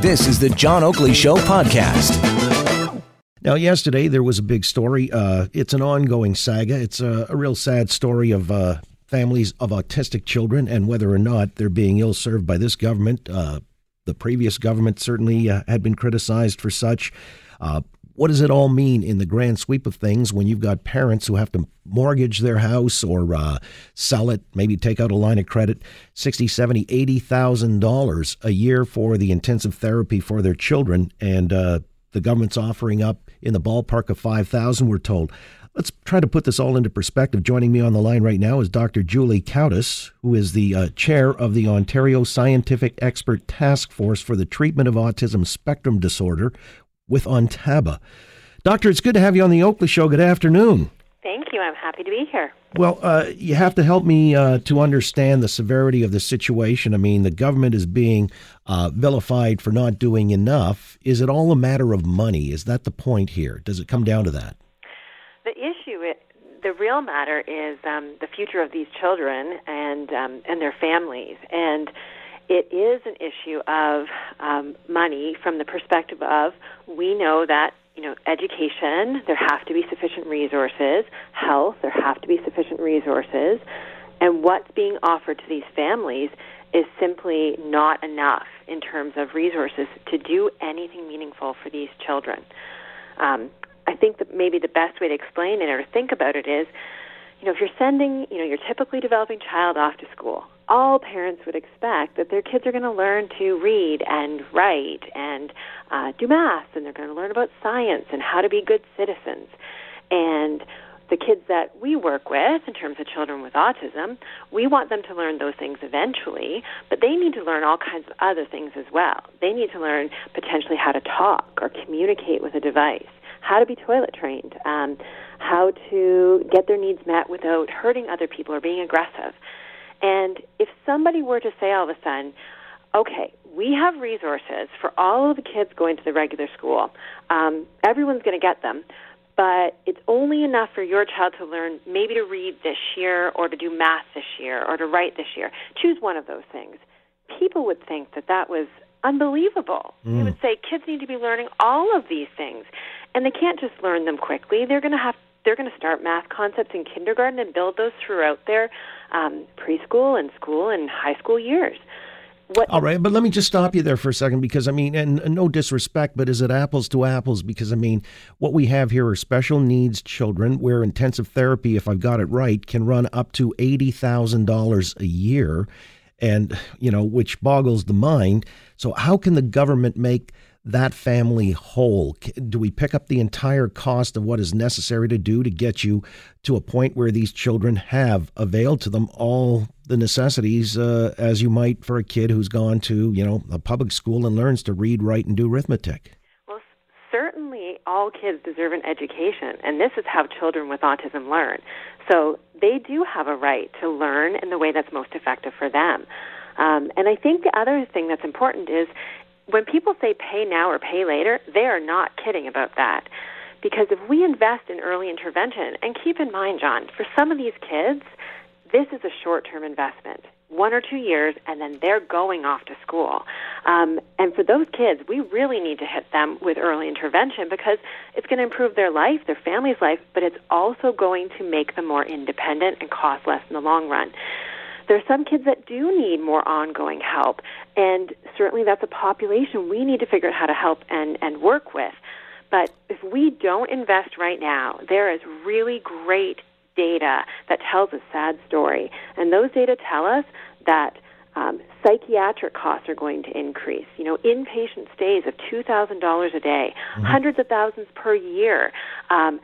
This is the John Oakley Show podcast. Now, yesterday there was a big story. Uh, it's an ongoing saga. It's a, a real sad story of uh, families of autistic children and whether or not they're being ill served by this government. Uh, the previous government certainly uh, had been criticized for such. What does it all mean in the grand sweep of things when you've got parents who have to mortgage their house or uh, sell it, maybe take out a line of credit, sixty, seventy, eighty thousand dollars a year for the intensive therapy for their children, and uh, the government's offering up in the ballpark of five thousand. We're told. Let's try to put this all into perspective. Joining me on the line right now is Dr. Julie Koudys, who is the uh, chair of the Ontario Scientific Expert Task Force for the Treatment of Autism Spectrum Disorder with Ontaba. Doctor, it's good to have you on the Oakley Show. Good afternoon. Thank you. I'm happy to be here. Well, uh, you have to help me uh, to understand the severity of the situation. I mean, the government is being uh, vilified for not doing enough. Is it all a matter of money? Is that the point here? Does it come down to that? The issue, it, the real matter, is um, the future of these children and um, and their families, and it is an issue of um, money from the perspective of we know that you know education there have to be sufficient resources, health there have to be sufficient resources, and what's being offered to these families is simply not enough in terms of resources to do anything meaningful for these children. Um, I think that maybe the best way to explain it or think about it is, you know, if you're sending, you know, your typically developing child off to school, all parents would expect that their kids are going to learn to read and write and uh, do math, and they're going to learn about science and how to be good citizens. And the kids that we work with, in terms of children with autism, we want them to learn those things eventually, but they need to learn all kinds of other things as well. They need to learn potentially how to talk or communicate with a device how to be toilet trained, um, how to get their needs met without hurting other people or being aggressive. And if somebody were to say all of a sudden, okay, we have resources for all of the kids going to the regular school, um, everyone's going to get them, but it's only enough for your child to learn maybe to read this year or to do math this year or to write this year. Choose one of those things. People would think that that was unbelievable. Mm. They would say kids need to be learning all of these things and they can't just learn them quickly. They're going to have they're going to start math concepts in kindergarten and build those throughout their um, preschool and school and high school years. What All right, but let me just stop you there for a second because I mean, and, and, no disrespect, but is it apples to apples? Because I mean, what we have here are special needs children where intensive therapy, if I've got it right, can run up to eighty thousand dollars a year, and you know, which boggles the mind. So how can the government make that family whole? Do we pick up the entire cost of what is necessary to do to get you to a point where these children have availed to them all the necessities uh, as you might for a kid who's gone to, you know, a public school and learns to read, write, and do arithmetic? Well, certainly all kids deserve an education, and this is how children with autism learn. So they do have a right to learn in the way that's most effective for them. Um, and I think the other thing that's important is when people say pay now or pay later, they are not kidding about that. Because if we invest in early intervention, and keep in mind, John, for some of these kids, this is a short term investment one or two years, and then they're going off to school. Um, and for those kids, we really need to hit them with early intervention because it's going to improve their life, their family's life, but it's also going to make them more independent and cost less in the long run. There are some kids that do need more ongoing help, and certainly that's a population we need to figure out how to help and, and work with. But if we don't invest right now, there is really great data that tells a sad story. And those data tell us that um, psychiatric costs are going to increase. You know, inpatient stays of $2,000 a day, mm-hmm. hundreds of thousands per year. Um,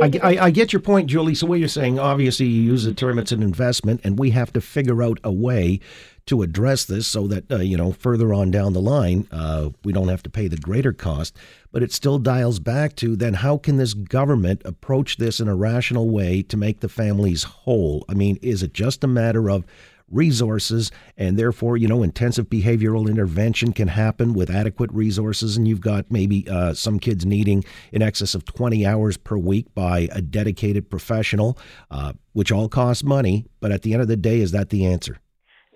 I, I, I, get your point, Julie. So what you're saying, obviously, you use the term it's an investment, and we have to figure out a way to address this so that uh, you know further on down the line uh, we don't have to pay the greater cost. But it still dials back to then how can this government approach this in a rational way to make the families whole? I mean, is it just a matter of resources, and therefore, you know, intensive behavioral intervention can happen with adequate resources. And you've got maybe uh, some kids needing in excess of 20 hours per week by a dedicated professional, uh, which all costs money. But at the end of the day, is that the answer?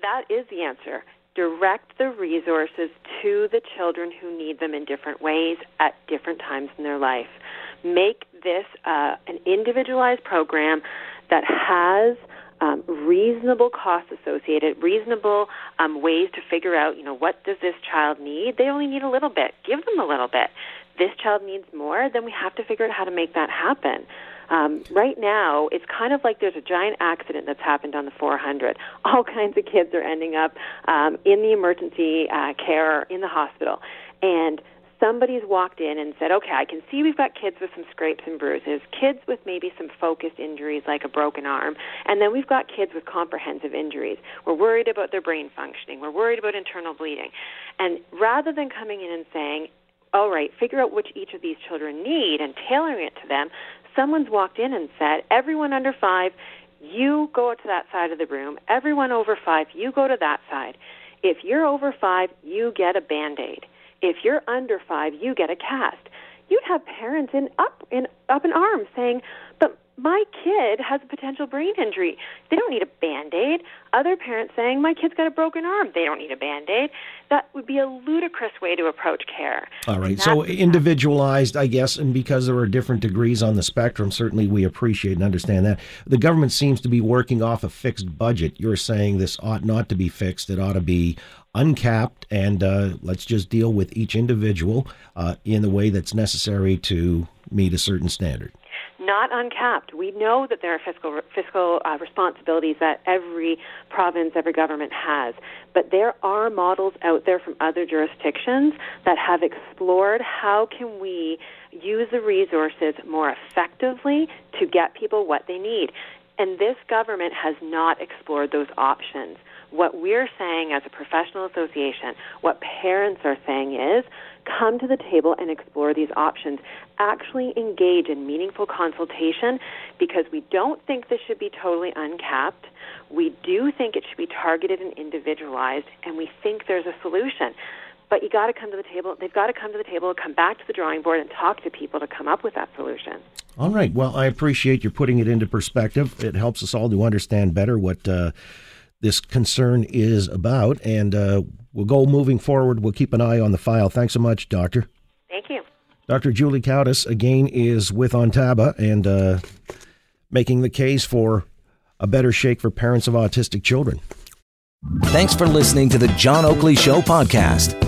That is the answer. direct the resources to the children who need them in different ways at different times in their life. Make this uh, an individualized program that has um, reasonable costs associated, reasonable um, ways to figure out, you know, what does this child need? They only need a little bit. Give them a little bit. This child needs more, then we have to figure out how to make that happen. Um, right now, it's kind of like there's a giant accident that's happened on the 400. All kinds of kids are ending up um, in the emergency uh, care in the hospital, and somebody's walked in and said, okay, I can see we've got kids with some scrapes and bruises, kids with maybe some focused injuries like a broken arm, and then we've got kids with comprehensive injuries. We're worried about their brain functioning. We're worried about internal bleeding. And rather than coming in and saying, all right, figure out which each of these children need and tailoring it to them, someone's walked in and said, everyone under five, you go to that side of the room. Everyone over five, you go to that side. If you're over five, you get a band aid. If you're under five, you get a cast. You'd have parents in up in up in arms saying, "But my kid has a potential brain injury. They don't need a band aid. Other parents saying, My kid's got a broken arm. They don't need a band aid. That would be a ludicrous way to approach care. All right. So individualized, I guess, and because there are different degrees on the spectrum, certainly we appreciate and understand that. The government seems to be working off a fixed budget. You're saying this ought not to be fixed, it ought to be uncapped, and uh, let's just deal with each individual uh, in the way that's necessary to meet a certain standard not uncapped. We know that there are fiscal fiscal uh, responsibilities that every province, every government has, but there are models out there from other jurisdictions that have explored how can we use the resources more effectively to get people what they need. And this government has not explored those options. What we're saying as a professional association, what parents are saying is come to the table and explore these options. Actually engage in meaningful consultation because we don't think this should be totally uncapped. We do think it should be targeted and individualized, and we think there's a solution. But you got to come to the table. They've got to come to the table, come back to the drawing board, and talk to people to come up with that solution. All right. Well, I appreciate you putting it into perspective. It helps us all to understand better what. Uh, this concern is about. And uh, we'll go moving forward. We'll keep an eye on the file. Thanks so much, Doctor. Thank you. Dr. Julie Koudys, again, is with Ontaba and uh, making the case for a better shake for parents of autistic children. Thanks for listening to the John Oakley Show podcast.